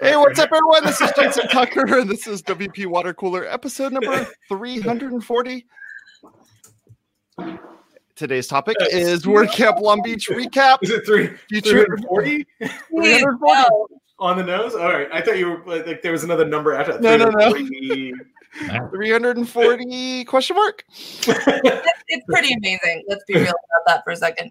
Hey, what's up, everyone? This is Jason Tucker, and this is WP Water Cooler episode number 340. Today's topic is WordCamp Long Beach recap. Is it three? Future 340 340. on the nose? All right. I thought you were like, like there was another number after that. No, no, no. 340. 340 question mark. It's, it's pretty amazing. Let's be real about that for a second.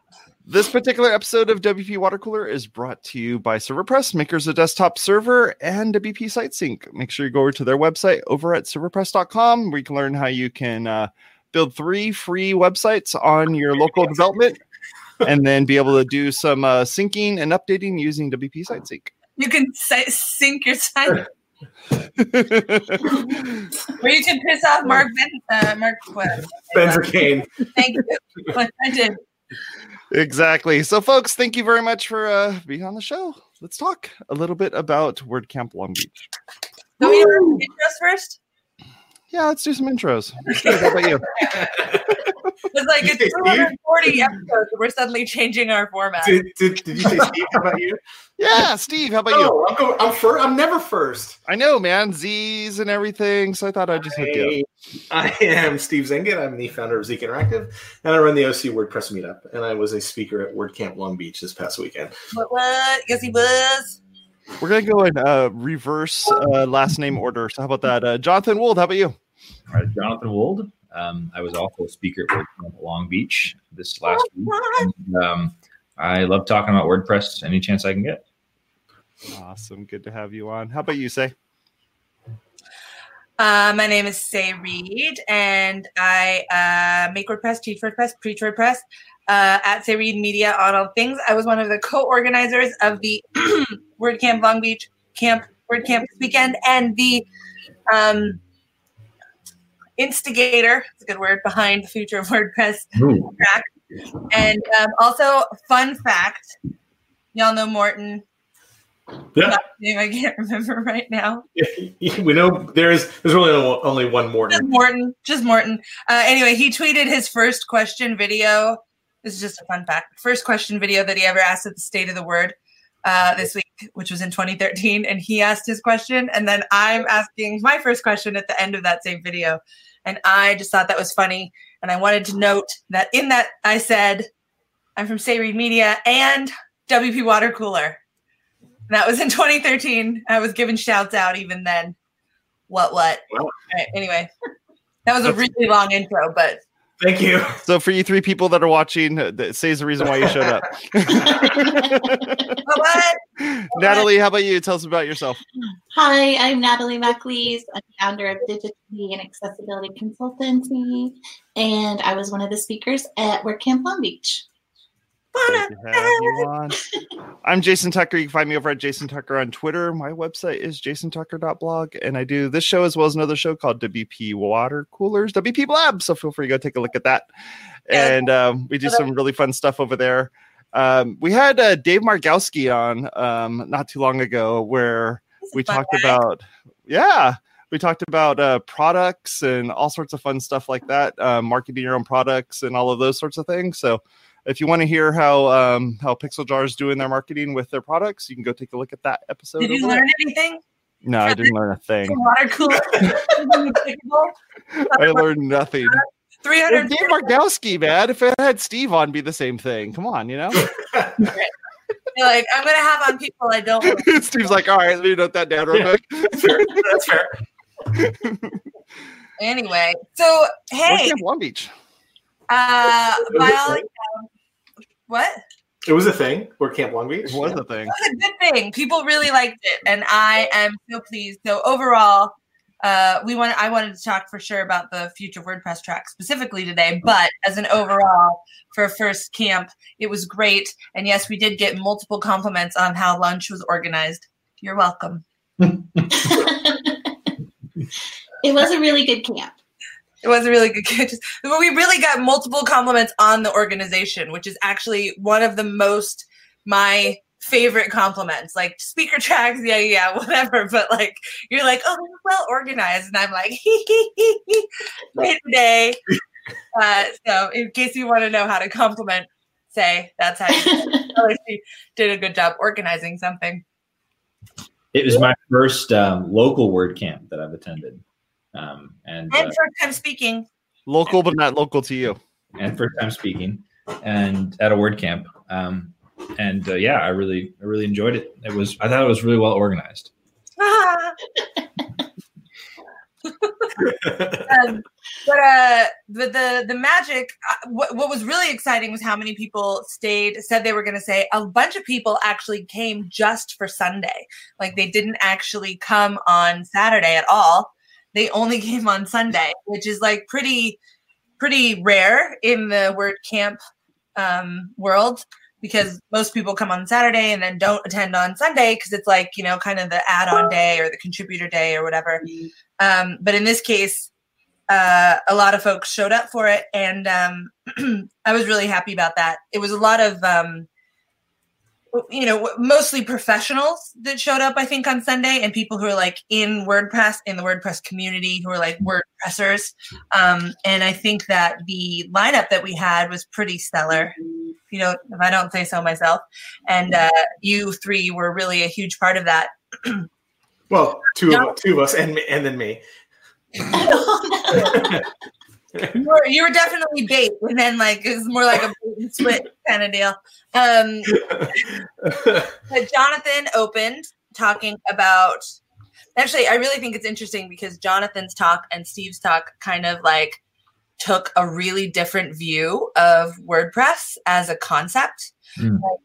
This particular episode of WP Water Cooler is brought to you by ServerPress, makers of DesktopServer and WP SiteSync. Make sure you go over to their website over at serverpress.com where you can learn how you can uh, build three free websites on your local development and then be able to do some uh, syncing and updating using WP SiteSync. You can si- sync your site, or you can piss off Mark ben- uh, Mark what? Spencer Kane. Thank you. What I did. Exactly. So, folks, thank you very much for uh, being on the show. Let's talk a little bit about WordCamp Long Beach. So we do intros first. Yeah, let's do some intros. How about you? It's like You it's say Steve? 240 episodes. We're suddenly changing our format. Did, did, did you say Steve? How about you? Yeah, Steve, how about you? Oh, I'm, go, I'm first. I'm never first. I know, man, Z's and everything. So I thought I'd just hook you up. I am Steve Zehngut. I'm the founder of Zeek Interactive, and I run the OC WordPress meetup. And I was a speaker at WordCamp Long Beach this past weekend. What? What? Yes, he was. We're gonna go in uh, reverse uh, last name order. So how about that, uh, Jonathan Wold? How about you? All right, Jonathan Wold. Um, I was also a speaker at WordCamp Long Beach this last week. And, um, I love talking about WordPress any chance I can get. Awesome, good to have you on. How about you, Sé? Uh, my name is Sé Reed, and I uh, make WordPress, teach WordPress, preach WordPress uh, at Sé Reed Media on all things. I was one of the co-organizers of the WordCamp Long Beach Camp WordCamp this weekend, and the um, instigator, it's a good word, behind the future of WordPress track. And um, also, fun fact, y'all know Morten. Yeah. Name I can't remember right now. we know there's there's really only one Just Morten. Morten. Just Morten. Uh, anyway, he tweeted his first question video. This is just a fun fact. First question video that he ever asked at the State of the Word uh, this week, which was in 2013. And he asked his question, and then I'm asking my first question at the end of that same video. And I just thought that was funny. And I wanted to note that in that I said, I'm from Sé Reed Media and WP Water Cooler. And that was in 2013. I was given shouts out even then. What, what? Wow. All right, anyway, that was a really long intro, but Thank you. So for you three people that are watching, uh, that says the reason why you showed up. what, what? Natalie, how about you? Tell us about yourself. Hi, I'm Natalie MacLees. I'm founder of Digitally and Accessibility Consultancy, and I was one of the speakers at WordCamp Long Beach. Great to have you on. I'm Jason Tucker. You can find me over at Jason Tucker on Twitter. My website is jasontucker.blog, and I do this show as well as another show called WP Water Coolers, WP Blab. So feel free to go take a look at that. And um, we do some really fun stuff over there. Um, we had uh, Dave Margowski on um, not too long ago where we talked guys. about, yeah, we talked about uh, products and all sorts of fun stuff like that, uh, marketing your own products and all of those sorts of things. So if you want to hear how um, how Pixel Jar is doing their marketing with their products, you can go take a look at that episode. Did you over there. learn anything? No, I didn't learn a thing. Water cooler. I learned nothing. Three Well. Dave Margowski, man. If it had Steve on, be the same thing. Come on, you know. Like I'm gonna have on people I don't. want. Steve's like, all right, let me note that down real quick. That's fair. That's fair. Anyway, so hey, WordCamp Long Beach. uh, by all accounts, what? It was a thing. WordCamp Long Beach. It was a thing. It was a good thing. People really liked it, and I am so pleased. So overall, uh, we want I wanted to talk for sure about the future WordPress track specifically today, but as an overall for first camp, it was great. And yes, we did get multiple compliments on how lunch was organized. You're welcome. it was a really good camp. It was a really good catch. We really got multiple compliments on the organization, which is actually one of the most my favorite compliments. Like speaker tracks, yeah, yeah, whatever. But like you're like, oh, they're well organized, and I'm like, hee hee hee hee, great today. Uh, so in case you want to know how to compliment, Sé that's how you tell she did a good job organizing something. It was my first um, local word camp that I've attended, um, and And uh, first time speaking. Local, but not local to you. and first time speaking, and at a word camp. Um, and uh, yeah, I really, I really enjoyed it. It was, I thought it was really well organized. um, but uh, but the the magic. Uh, what what was really exciting was how many people stayed. Said they were going to say a bunch of people actually came just for Sunday. Like they didn't actually come on Saturday at all. They only came on Sunday, which is like pretty pretty rare in the word camp um, world because most people come on Saturday and then don't attend on Sunday because it's like you know kind of the add-on day or the contributor day or whatever. Um, but in this case, uh, a lot of folks showed up for it, and um, I was really happy about that. It was a lot of, um, you know, mostly professionals that showed up, I think, on Sunday, and people who are like in WordPress, in the WordPress community, who are like WordPressers. Um, and I think that the lineup that we had was pretty stellar. You know, if I don't say so myself, and uh, you three were really a huge part of that. Well, two No. of two of us, and me- and then me. you were, you were definitely bait, and then like it was more like a bait and switch kind of deal. Um, but Jonathan opened talking about. Actually, I really think it's interesting because Jonathan's talk and Steve's talk kind of like took a really different view of WordPress as a concept. Mm. Like,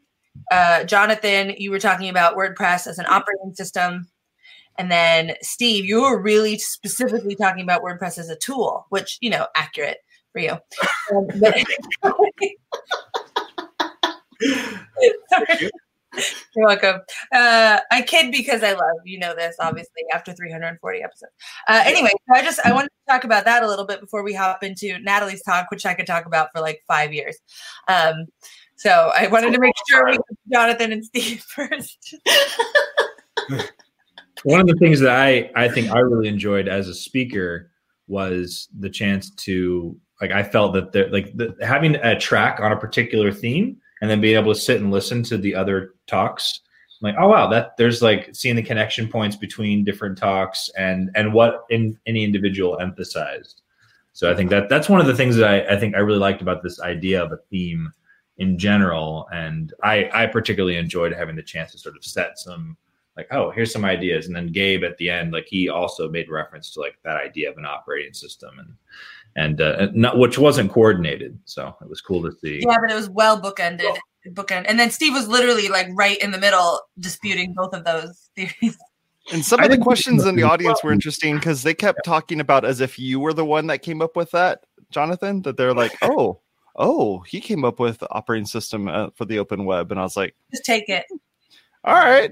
uh, Jonathan, you were talking about WordPress as an operating system. And then Steve, you were really specifically talking about WordPress as a tool, which, you know, accurate for you. Um, but- Sorry. You're welcome. Uh, I kid because I love you know this obviously after 340 episodes. Uh, anyway, so I just I wanted to talk about that a little bit before we hop into Natalie's talk, which I could talk about for like five years. Um, so I wanted to make sure we Jonathan and Steve first. One of the things that I, I think I really enjoyed as a speaker was the chance to like I felt that there like the, having a track on a particular theme and then being able to sit and listen to the other talks I'm like oh wow that there's like seeing the connection points between different talks and and what in any individual emphasized. So i think that that's one of the things that i, I think i really liked about this idea of a theme in general. And i i particularly enjoyed having the chance to sort of set some like oh here's some ideas and then gabe at the end like he also made reference to like that idea of an operating system and and uh, not, which wasn't coordinated so it was cool to see Yeah, but it was well bookended. Bookend, and then Steve was literally like right in the middle, disputing both of those theories. And some I of the questions in the audience were interesting because they kept talking about as if you were the one that came up with that, Jonathan. That they're like, oh, oh, he came up with the operating system uh, for the open web, and I was like, Just take it. All right,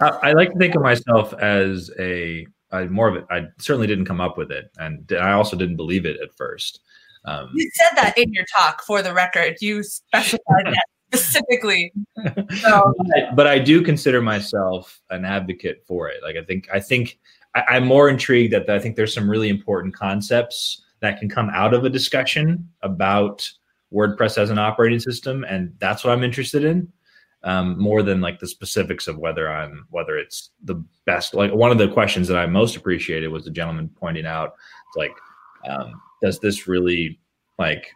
I, I like to think of myself as a I, more of it. I certainly didn't come up with it, and I also didn't believe it at first. Um, You said that in your talk for the record. You specified that specifically. So but- but I do consider myself an advocate for it. Like I think I think I, I'm more intrigued that I think there's some really important concepts that can come out of a discussion about WordPress as an operating system, and that's what I'm interested in. Um, more than like the specifics of whether I'm whether it's the best. Like one of the questions that I most appreciated was the gentleman pointing out, like, um, does this really like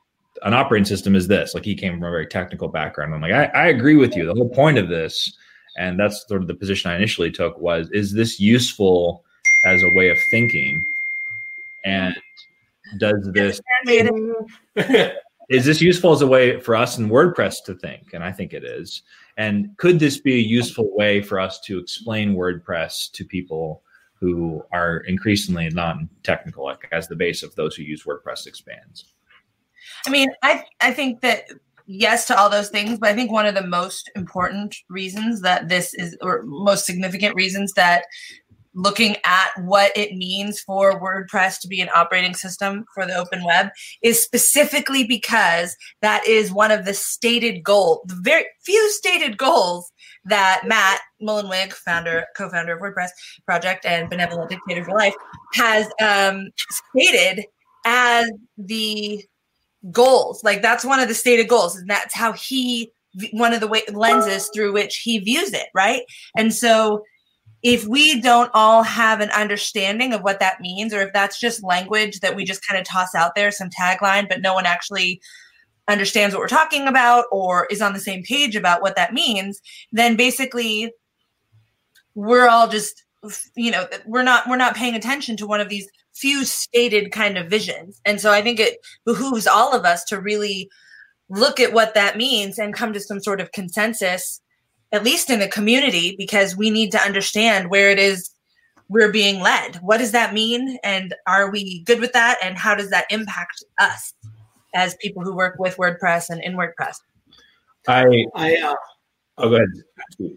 an operating system is this? Like he came from a very technical background. I'm like, I, I agree with you. The whole point of this, and that's sort of the position I initially took was, is this useful as a way of thinking? And does this is this useful as a way for us in WordPress to think? And I think it is. And could this be a useful way for us to explain WordPress to people who are increasingly non-technical, like as the base of those who use WordPress expands? I mean, I I think that yes to all those things, but I think one of the most important reasons that this is, or most significant reasons that looking at what it means for WordPress to be an operating system for the open web is specifically because that is one of the stated goal, the very few stated goals that Matt Mullenweg, founder, co-founder of WordPress project and benevolent dictator for life, has um, stated as the goals. Like that's one of the stated goals, and that's how he one of the way, lenses through which he views it, right? And so if we don't all have an understanding of what that means, or if that's just language that we just kind of toss out there, some tagline, but no one actually understands what we're talking about or is on the same page about what that means, then basically we're all just you know we're not we're not paying attention to one of these few stated kind of visions. And so I think it behooves all of us to really look at what that means and come to some sort of consensus at least in the community because we need to understand where it is we're being led. What does that mean? And are we good with that? And how does that impact us as people who work with WordPress and in WordPress? I, I uh, oh, go ahead.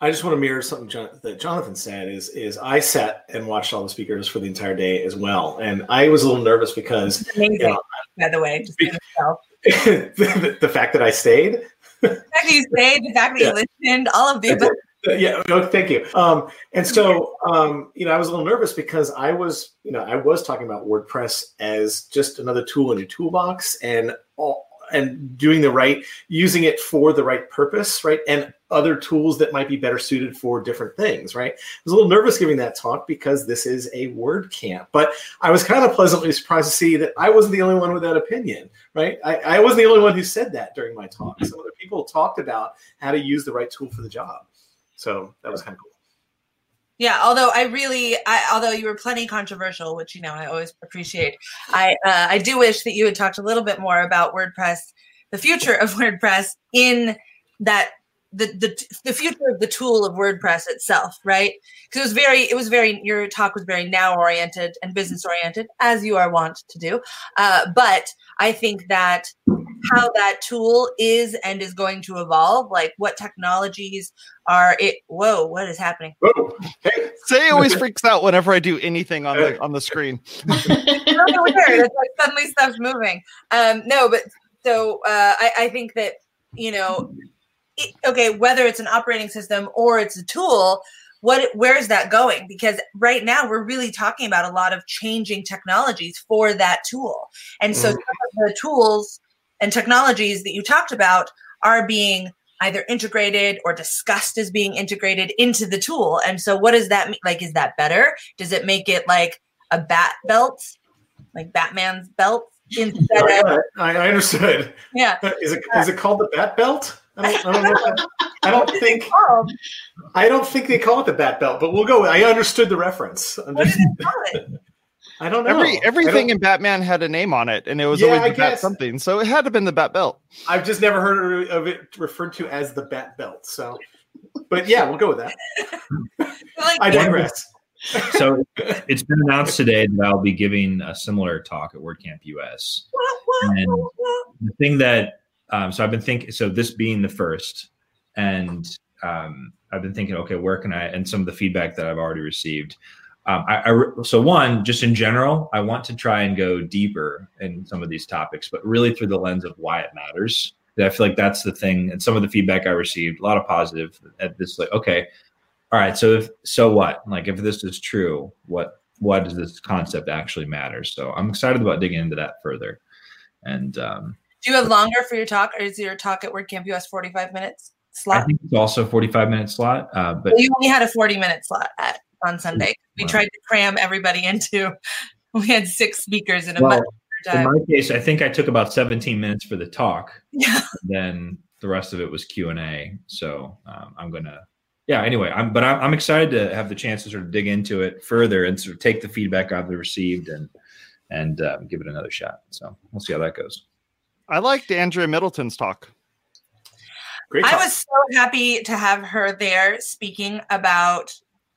I just want to mirror something John, that Jonathan said. Is is I sat and watched all the speakers for the entire day as well, and I was a little nervous because amazing. You know, by the way, the, the, fact that I stayed, the fact that you stayed, the fact that yeah. you listened, all of the yeah no thank you. Um and so um you know i was a little nervous because i was you know i was talking about wordpress as just another tool in your toolbox and all and doing the right using it for the right purpose right? And other tools that might be better suited for different things right? I was a little nervous giving that talk because this is a word camp but i was kind of pleasantly surprised to see that i wasn't the only one with that opinion right? I, I wasn't the only one who said that during my talk. Some other people talked about how to use the right tool for the job. So that was kind of cool yeah, although I really, I, although you were plenty controversial, which you know I always appreciate. I uh, I do wish that you had talked a little bit more about WordPress, the future of WordPress in that the the the future of the tool of WordPress itself, right? Because it was very, it was very, your talk was very now oriented and business oriented, as you are wont to do. Uh, but I think that how that tool is and is going to evolve, like what technologies are it. Whoa, what is happening? Whoa. Hey. Sé always freaks out whenever I do anything on the on the screen. weird. It's like suddenly stuff's moving. Um, no, but so uh, I, I think that you know, it, okay, whether it's an operating system or it's a tool, what where is that going because right now we're really talking about a lot of changing technologies for that tool and so mm. the tools and technologies that you talked about are being either integrated or discussed as being integrated into the tool. And so, what does that mean? Like, is that better? Does it make it like a bat belt, like Batman's belt? Instead of, I, I understood. Yeah. Is it is it called the bat belt? I don't, I don't, I don't think. I don't think they call it the bat belt, but we'll go. I understood the reference. What did they call it? I don't know. Every everything in Batman had a name on it, and it was yeah, always the Bat something. So it had to have been the Bat Belt. I've just never heard of it referred to as the Bat Belt. So, but yeah, we'll go with that. like, I digress. so it's been announced today that I'll be giving a similar talk at WordCamp US. And the thing that um, so I've been thinking, so this being the first, and um, I've been thinking, okay, where can I? And some of the feedback that I've already received um, I, I, so one, just in general, I want to try and go deeper in some of these topics, but really through the lens of why it matters. I feel like that's the thing. And some of the feedback I received, a lot of positive at this, like, okay, all right. So if, so what, like, if this is true, what, what does this concept actually matter? So I'm excited about digging into that further. And, um, do you have longer for your talk or is your talk at WordCamp US 45 minutes slot? I think it's also 45 minute slot, uh, but well, you only had a 40 minute slot at on Sunday. We wow. tried to cram everybody into. We had six speakers in a well, In my case, I think I took about 17 minutes for the talk. Yeah. then the rest of it was Q and A. So um, I'm gonna, yeah. Anyway, I'm but I'm, I'm excited to have the chance to sort of dig into it further and sort of take the feedback I've received and and um, give it another shot. So we'll see how that goes. I liked Andrea Middleton's talk. Great talk. I was so happy to have her there speaking about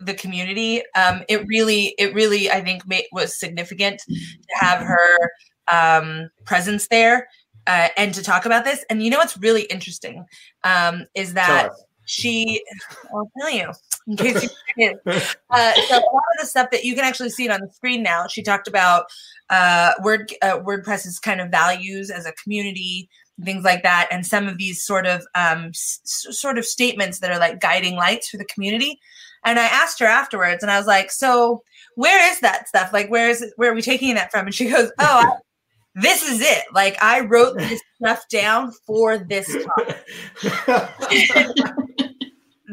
the community. Um, it really, it really, I think, made, was significant to have her um, presence there uh, and to talk about this. And you know what's really interesting um, is that she, I'll tell you in case you. Uh, so a lot of the stuff that you can actually see it on the screen now. She talked about uh, Word uh, WordPress's kind of values as a community, things like that, and some of these sort of um, s- sort of statements that are like guiding lights for the community. And I asked her afterwards, and I was like, "So, where is that stuff? Like, where is? Where are we taking that from?" And she goes, "Oh, I, this is it. Like I wrote this stuff down for this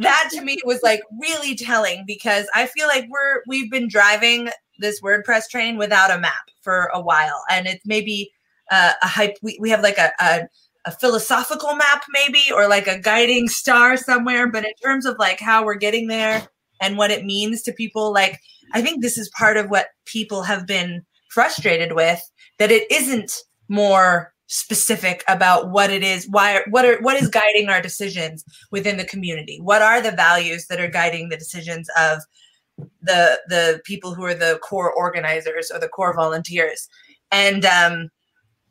that to me was like really telling because I feel like we're we've been driving this WordPress train without a map for a while, and it's maybe uh, a hype. We, we have like a, a a philosophical map maybe or like a guiding star somewhere but in terms of like how we're getting there and what it means to people like i think this is part of what people have been frustrated with that it isn't more specific about what it is why what are what is guiding our decisions within the community? What are the values that are guiding the decisions of the the people who are the core organizers or the core volunteers? And um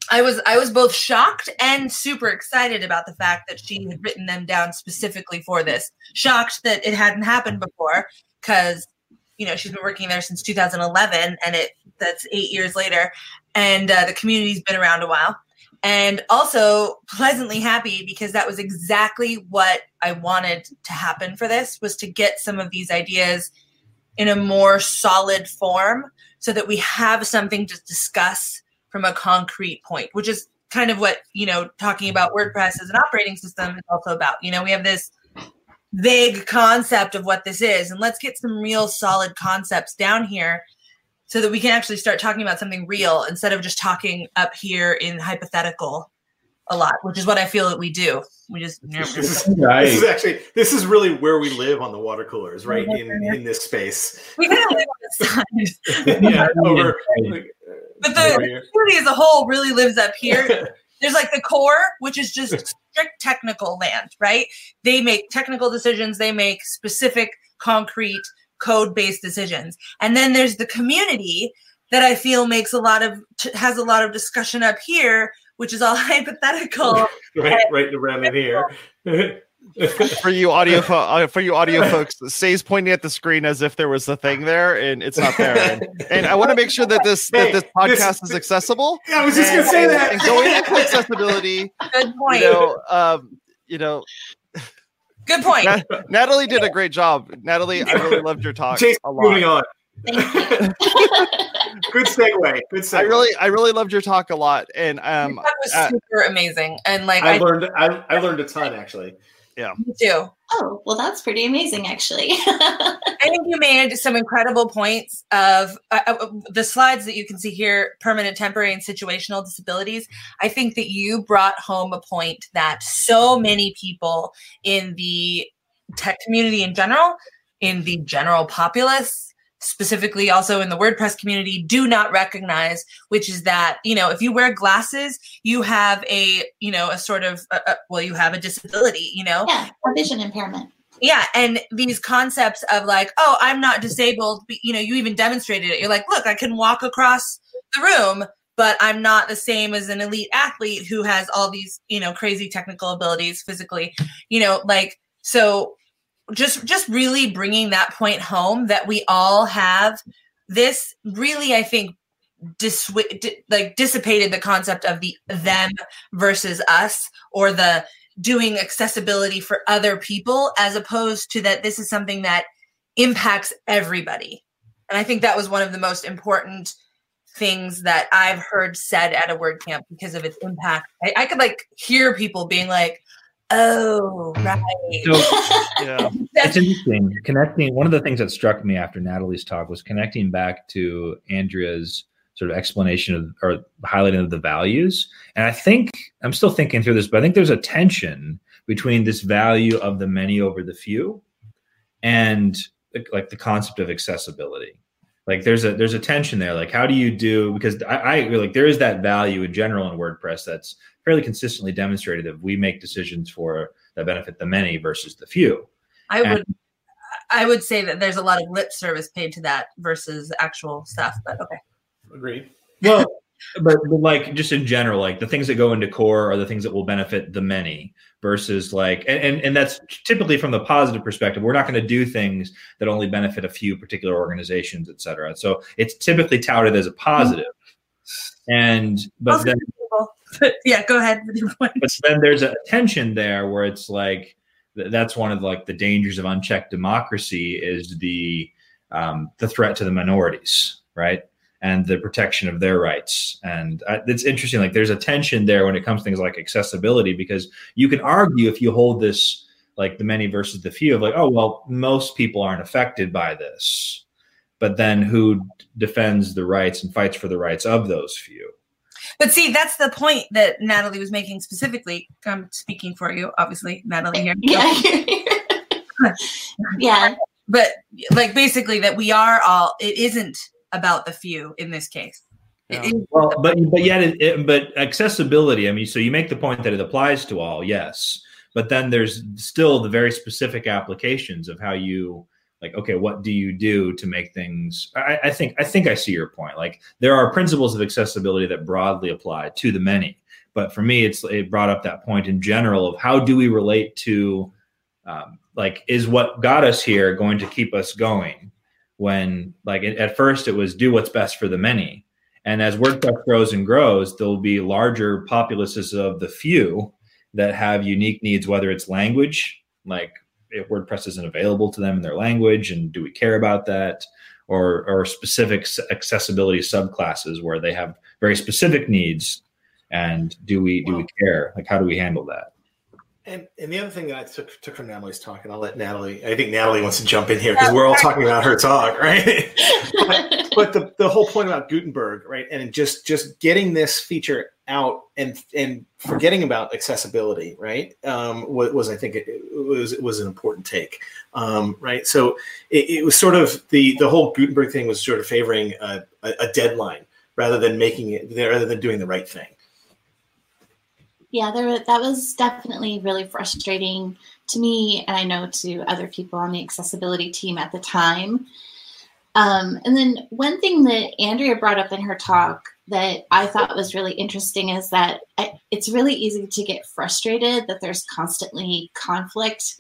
I was I was both shocked and super excited about the fact that she had written them down specifically for this. Shocked that it hadn't happened before because you know she's been working there since 2011 and it that's eight years later and uh, the community's been around a while and also pleasantly happy because that was exactly what i wanted to happen for this was to get some of these ideas in a more solid form so that we have something to discuss from a concrete point which is kind of what you know talking about wordpress as an operating system is also about. You know we have this vague concept of what this is and let's get some real solid concepts down here so that we can actually start talking about something real instead of just talking up here in hypothetical a lot which is what i feel that we do. We just this is, this is actually this is really where we live on the water coolers right in in this space. We kind of live on the side. Yeah over but the community as a whole really lives up here. There's like the core which is just strict technical land right? They make technical decisions they make specific concrete code based decisions. And then there's the community that i feel makes a lot of has a lot of discussion up here which is all hypothetical. Right right around here for you audio fo- uh, for you audio folks Sé's pointing at the screen as if there was a thing there and it's not there. And, and i want to make sure that this Hey, that this podcast this- is accessible. Yeah i was just and, gonna say and- that. and going into accessibility good point. you know um you know good point. Nat- natalie did a great job. Natalie i really loved your talk Jason, a lot. moving on good segue good segue. i really i really loved your talk a lot and um that was uh, super amazing and like I i, learned I, I learned a ton actually me too oh, well, that's pretty amazing, actually. I think you made some incredible points of uh, uh, the slides that you can see here permanent, temporary, and situational disabilities. I think that you brought home a point that so many people in the tech community in general, in the general populace, specifically also in the WordPress community, do not recognize, which is that, you know, if you wear glasses, you have a, you know, a sort of, uh, uh, well, you have a disability, you know? yeah, a vision impairment. yeah and these concepts of like oh i'm not disabled but, you know you even demonstrated it you're like look i can walk across the room but i'm not the same as an elite athlete who has all these you know crazy technical abilities physically you know like so just just really bringing that point home that we all have this really i think di- like dissipated the concept of the them versus us or the doing accessibility for other people as opposed to that this is something that impacts everybody. And i think that was one of the most important things that i've heard said at a word camp because of its impact. I, I could like hear people being like oh right So yeah it's interesting connecting. One of the things that struck me after Natalie's talk was connecting back to Andrea's sort of explanation of or highlighting of the values. And I think I'm still thinking through this, but I think there's a tension between this value of the many over the few and like- like the concept of accessibility. Like there's a there's a tension there. Like how do you do because I, I like there is that value in general in WordPress that's fairly consistently demonstrated that we make decisions for that benefit the many versus the few. i would i would say that there's a lot of lip service paid to that versus actual stuff but okay agreed well but, but like just in general like the things that go into core are the things that will benefit the many versus like and and, and that's typically from the positive perspective. We're not going to do things that only benefit a few particular organizations et cetera. So it's typically touted as a positive. And but then yeah go ahead with your point. but then there's a tension there where it's like that's one of like the dangers of unchecked democracy is the um, the threat to the minorities right and the protection of their rights. And uh, it's interesting. Like there's a tension there when it comes to things like accessibility, because you can argue if you hold this like the many versus the few of like, oh well, most people aren't affected by this, but then who defends the rights and fights for the rights of those few? But see, that's the point that Natalie was making specifically. I'm speaking for you, obviously, Natalie here. Yeah. yeah. But like basically that we are all it isn't about the few in this case. Yeah. It is- Well, but but yet, it, it- but accessibility. I mean, so you make the point that it applies to all, yes, but then there's still the very specific applications of how you like. Okay, what do you do to make things? I, I think I think I see your point. Like there are principles of accessibility that broadly apply to the many, but for me, it's it brought up that point in general of how do we relate to, um, like, is what got us here going to keep us going? When like at first it was do what's best for the many and as WordPress grows and grows, there'll be larger populaces of the few that have unique needs, whether it's language, like if WordPress isn't available to them in their language, and do we care about that? Or, or specific accessibility subclasses where they have very specific needs, and do we do we care? Like, how do we handle that? And, and the other thing that I took took from Natalie's talk, and I'll let Natalie. I think Natalie wants to jump in here because we're all talking about her talk, right? but the, the whole point about Gutenberg, right, and just just getting this feature out and and forgetting about accessibility, right, um, was, was I think it, it was it was an important take, um, right? So it, it was sort of the the whole Gutenberg thing was sort of favoring a, a, a deadline rather than making it there rather than doing the right thing. Yeah, there that was definitely really frustrating to me, and I know to other people on the accessibility team at the time. Um, and then one thing that Andrea brought up in her talk that I thought was really interesting is that it's really easy to get frustrated that there's constantly conflict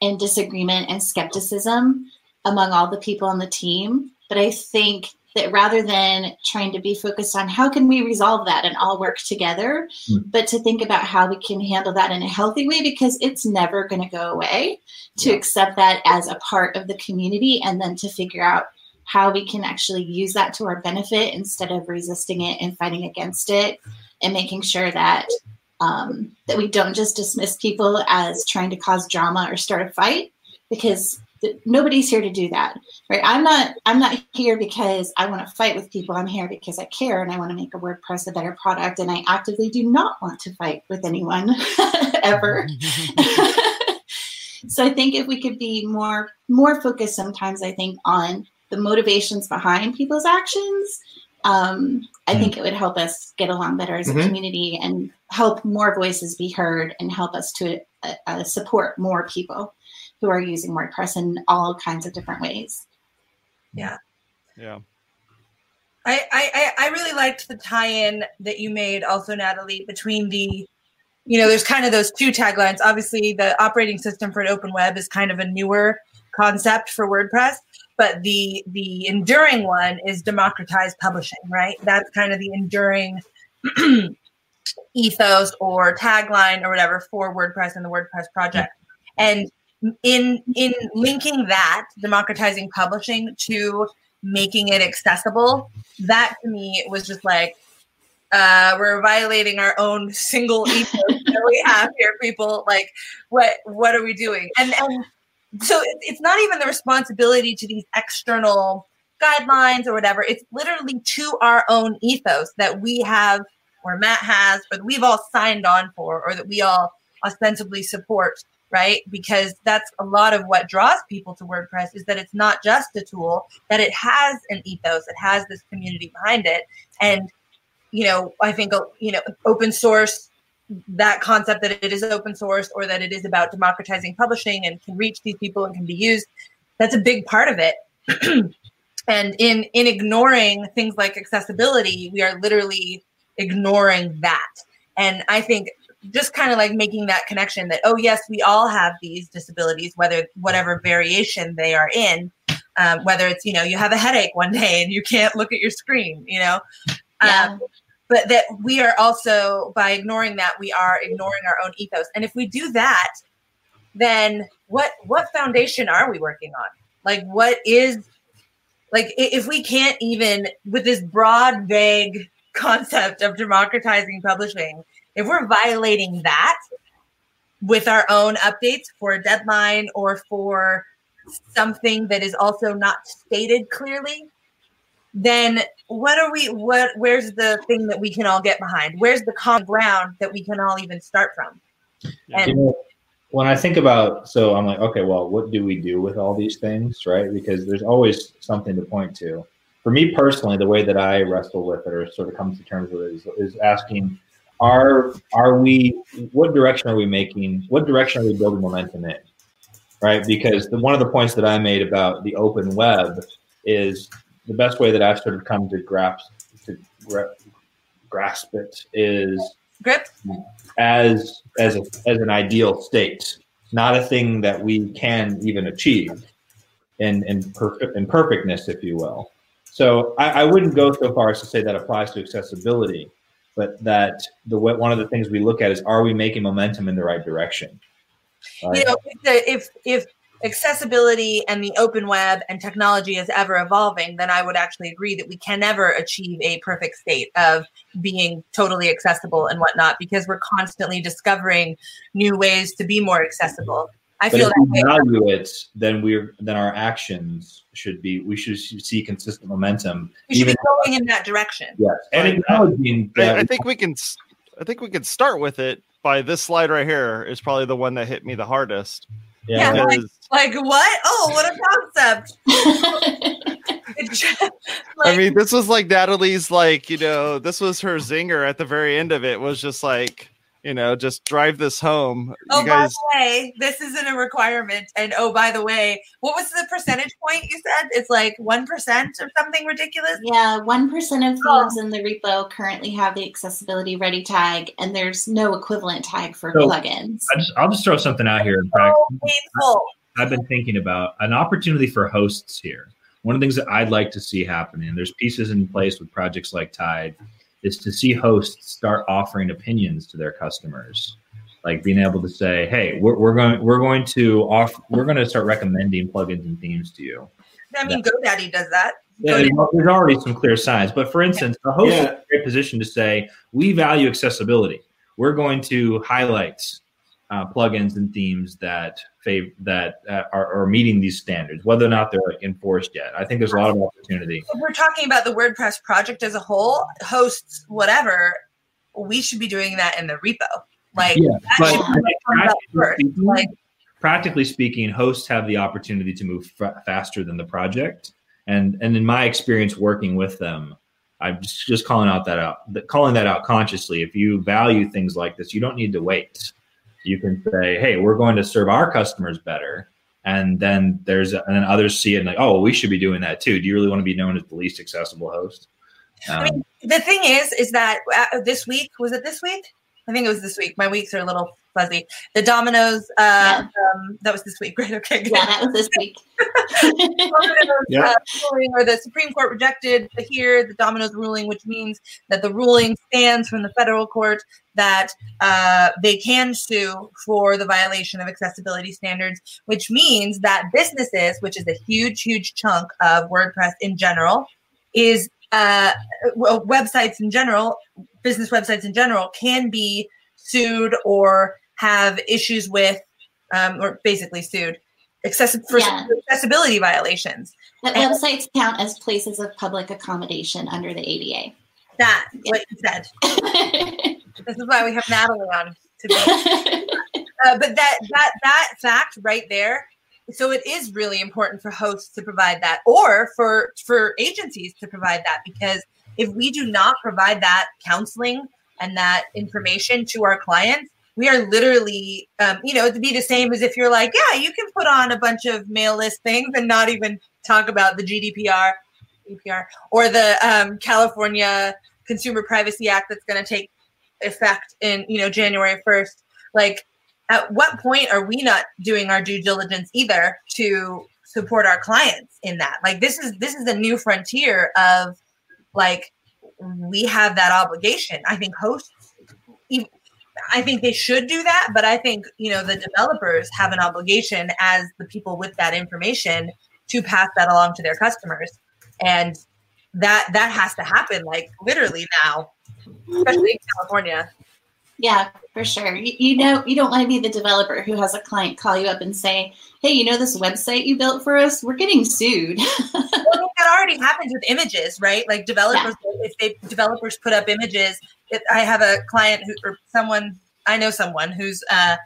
and disagreement and skepticism among all the people on the team. But I think that rather than trying to be focused on how can we resolve that and all work together, but to think about how we can handle that in a healthy way because it's never going to go away, to Yeah. accept that as a part of the community and then to figure out how we can actually use that to our benefit instead of resisting it and fighting against it and making sure that um, that we don't just dismiss people as trying to cause drama or start a fight because nobody's here to do that right? I'm not i'm not here because i want to fight with people. I'm here because i care and i want to make a wordpress a better product and i actively do not want to fight with anyone ever. So i think if we could be more more focused sometimes i think on the motivations behind people's actions um, i think it would help us get along better as a Mhm. community and help more voices be heard and help us to uh, uh, support more people who are using wordpress in all kinds of different ways. Yeah. Yeah. I I- I really liked the tie-in that you made also natalie between the you know there's kind of those two taglines. Obviously the operating system for an open web is kind of a newer concept for wordpress but the the enduring one is democratized publishing right? That's kind of the enduring ethos or tagline or whatever for wordpress and the wordpress project. And in in linking that democratizing publishing to making it accessible that to me was just like uh, we're violating our own single ethos that we have here people. Like what what are we doing? And and so it- it's not even the responsibility to these external guidelines or whatever. It's literally to our own ethos that we have or matt has or that we've all signed on for or that we all ostensibly support right? Because that's a lot of what draws people to wordpress is that it's not just a tool that it has an ethos it has this community behind it. And you know i think you know open source that concept that it is open source or that it is about democratizing publishing and can reach these people and can be used that's a big part of it. And in in ignoring things like accessibility we are literally ignoring that. And i think just kind of like making that connection that oh yes we all have these disabilities whether whatever variation they are in um, whether it's you know you have a headache one day and you can't look at your screen you know? Yeah. um, but that we are also by ignoring that we are ignoring our own ethos. And if we do that then what what foundation are we working on? Like what is like if we can't even with this broad, vague concept of democratizing publishing, if we're violating that with our own updates for a deadline or for something that is also not stated clearly, then what are we what where's the thing that we can all get behind? Where's the common ground that we can all even start from? And you know, when I think about so I'm like, okay, well, what do we do with all these things, right? Because there's always something to point to. For me personally, the way that I wrestle with it or sort of come to terms with it is, is asking, are are we what direction are we making what direction are we building momentum in? Right? Because the, one of the points that i made about the open web is the best way that I've sort of come to grasp to gra- grasp it is grip? as as a, as an ideal state, not a thing that we can even achieve in in, perfect in perfectness, if you will. So I, I wouldn't go so far as to say that applies to accessibility, but that the one of the things we look at is are we making momentum in the right direction? You know, if if accessibility and the open web and technology is ever evolving, then I would actually agree that we can never achieve a perfect state of being totally accessible and whatnot because we're constantly discovering new ways to be more accessible. I but feel if we value it, then we're then our actions should be we should see consistent momentum. We should be going in that direction. Yes, and acknowledging. I, I think we can. I think we can start with it by this slide right here is probably the one that hit me the hardest. Yeah, yeah like, like, what? Oh, what a concept! like, I mean, this was like Natalie's, like you know, this was her zinger at the very end of it. Was just like you know, just drive this home. Oh, you guys... by the way, this isn't a requirement. And oh, by the way, what was the percentage point you said? It's like 1% or something ridiculous? Yeah, 1% of oh. themes in the repo currently have the accessibility ready tag, and there's no equivalent tag for so plugins. I just, I'll just throw something out here. In so oh, painful. I've been thinking about an opportunity for hosts here. One of the things that I'd like to see happening, there's pieces in place with projects like Tide is to see hosts start offering opinions to their customers. Like being able to say hey we're, we're going we're going to off we're going to start recommending plugins and themes to you. I mean godaddy does that. Yeah, there's already some clear signs. But for instance a host yeah. is in a great position to say we value accessibility. We're going to highlight uh, plugins and themes that fav- that uh, are, are, meeting these standards, whether or not they're enforced yet. I think there's a lot of opportunity. If we're talking about the WordPress project as a whole, hosts, whatever, we should be doing that in the repo. Like, yeah, but practically speaking, like, practically speaking, hosts have the opportunity to move f- faster than the project. And and in my experience working with them, I'm just, just calling out that out, calling that out consciously. If you value things like this, you don't need to wait you can say, "Hey, we're going to serve our customers better," and then there's and then others see it and like, "Oh, we should be doing that too." Do you really want to be known as the least accessible host? Um, I mean, the thing is, is that uh, this week was it this week? I think it was this week. My weeks are a little fuzzy. The Domino's, uh, yeah. um, that was this week, right? Okay, good. Yeah, that was this week. yeah. uh, ruling, or the Supreme Court rejected the here the Domino's ruling, which means that the ruling stands from the federal court that uh, they can sue for the violation of accessibility standards, which means that businesses, which is a huge, huge chunk of WordPress in general, is uh, well, websites in general, business websites in general, can be sued or have issues with, um, or basically sued, excessive for yeah. accessibility violations. That and websites count as places of public accommodation under the ADA. That what you said. this is why we have Natalie on today. uh, but that that that fact right there. So it is really important for hosts to provide that, or for for agencies to provide that, because if we do not provide that counseling and that information to our clients, we are literally, um, you know, to be the same as if you're like, yeah, you can put on a bunch of mail list things and not even talk about the GDPR, EPR, or the um, California Consumer Privacy Act that's going to take effect in, you know, January 1st. Like, at what point are we not doing our due diligence either to support our clients in that? Like, this is this is a new frontier of like we have that obligation. I think hosts I think they should do that, but I think you know the developers have an obligation as the people with that information to pass that along to their customers. and that that has to happen like literally now, especially in California. Yeah, for sure. You, you know, you don't want to be the developer who has a client call you up and say, "Hey, you know this website you built for us? We're getting sued." well, that already happens with images, right? Like developers, yeah. if they developers put up images, it, I have a client who or someone I know someone who's uh,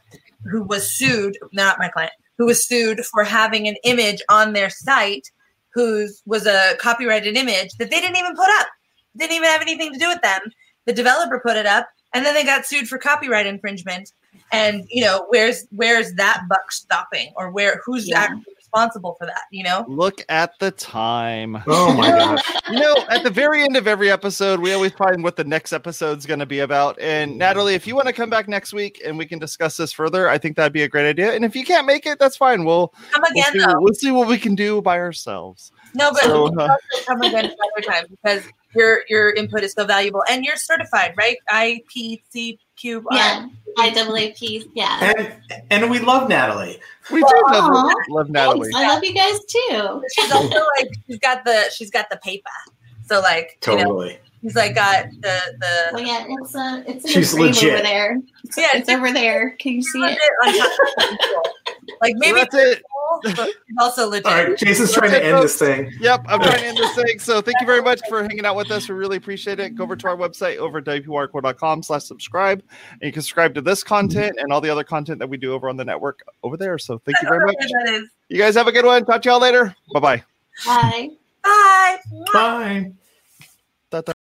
who was sued, not my client, who was sued for having an image on their site who was a copyrighted image that they didn't even put up. Didn't even have anything to do with them. The developer put it up and then they got sued for copyright infringement. And you know, where's where's that buck stopping, or where who's yeah. actually responsible for that? You know, look at the time. Oh my gosh! you know, at the very end of every episode, we always find what the next episode's going to be about. And Natalie, if you want to come back next week and we can discuss this further, I think that'd be a great idea. And if you can't make it, that's fine. We'll come again. We'll see, we'll see what we can do by ourselves. No, but so, uh, come again another time because your your input is so valuable and you're certified, right? IPC Cube. Yeah, IAAP. Yeah. And and we love Natalie. We do love, love Natalie. I love you guys too. She's also like she's got the she's got the paper. So like totally. You know, He's like got the the. Well, yeah, it's a it's She's legit. over there. Yeah, it's, it's over there. Can you see it? Like maybe that's it. Cool, also legit. All right, Jason's trying to end this thing. Yep, I'm trying to end this thing. So thank you very much for hanging out with us. We really appreciate it. Go over to our website over at wpwatercooler.com slash subscribe. And you can subscribe to this content and all the other content that we do over on the network over there. So thank you very much. You guys have a good one. Talk to y'all later. Bye-bye. Bye. Bye. Bye.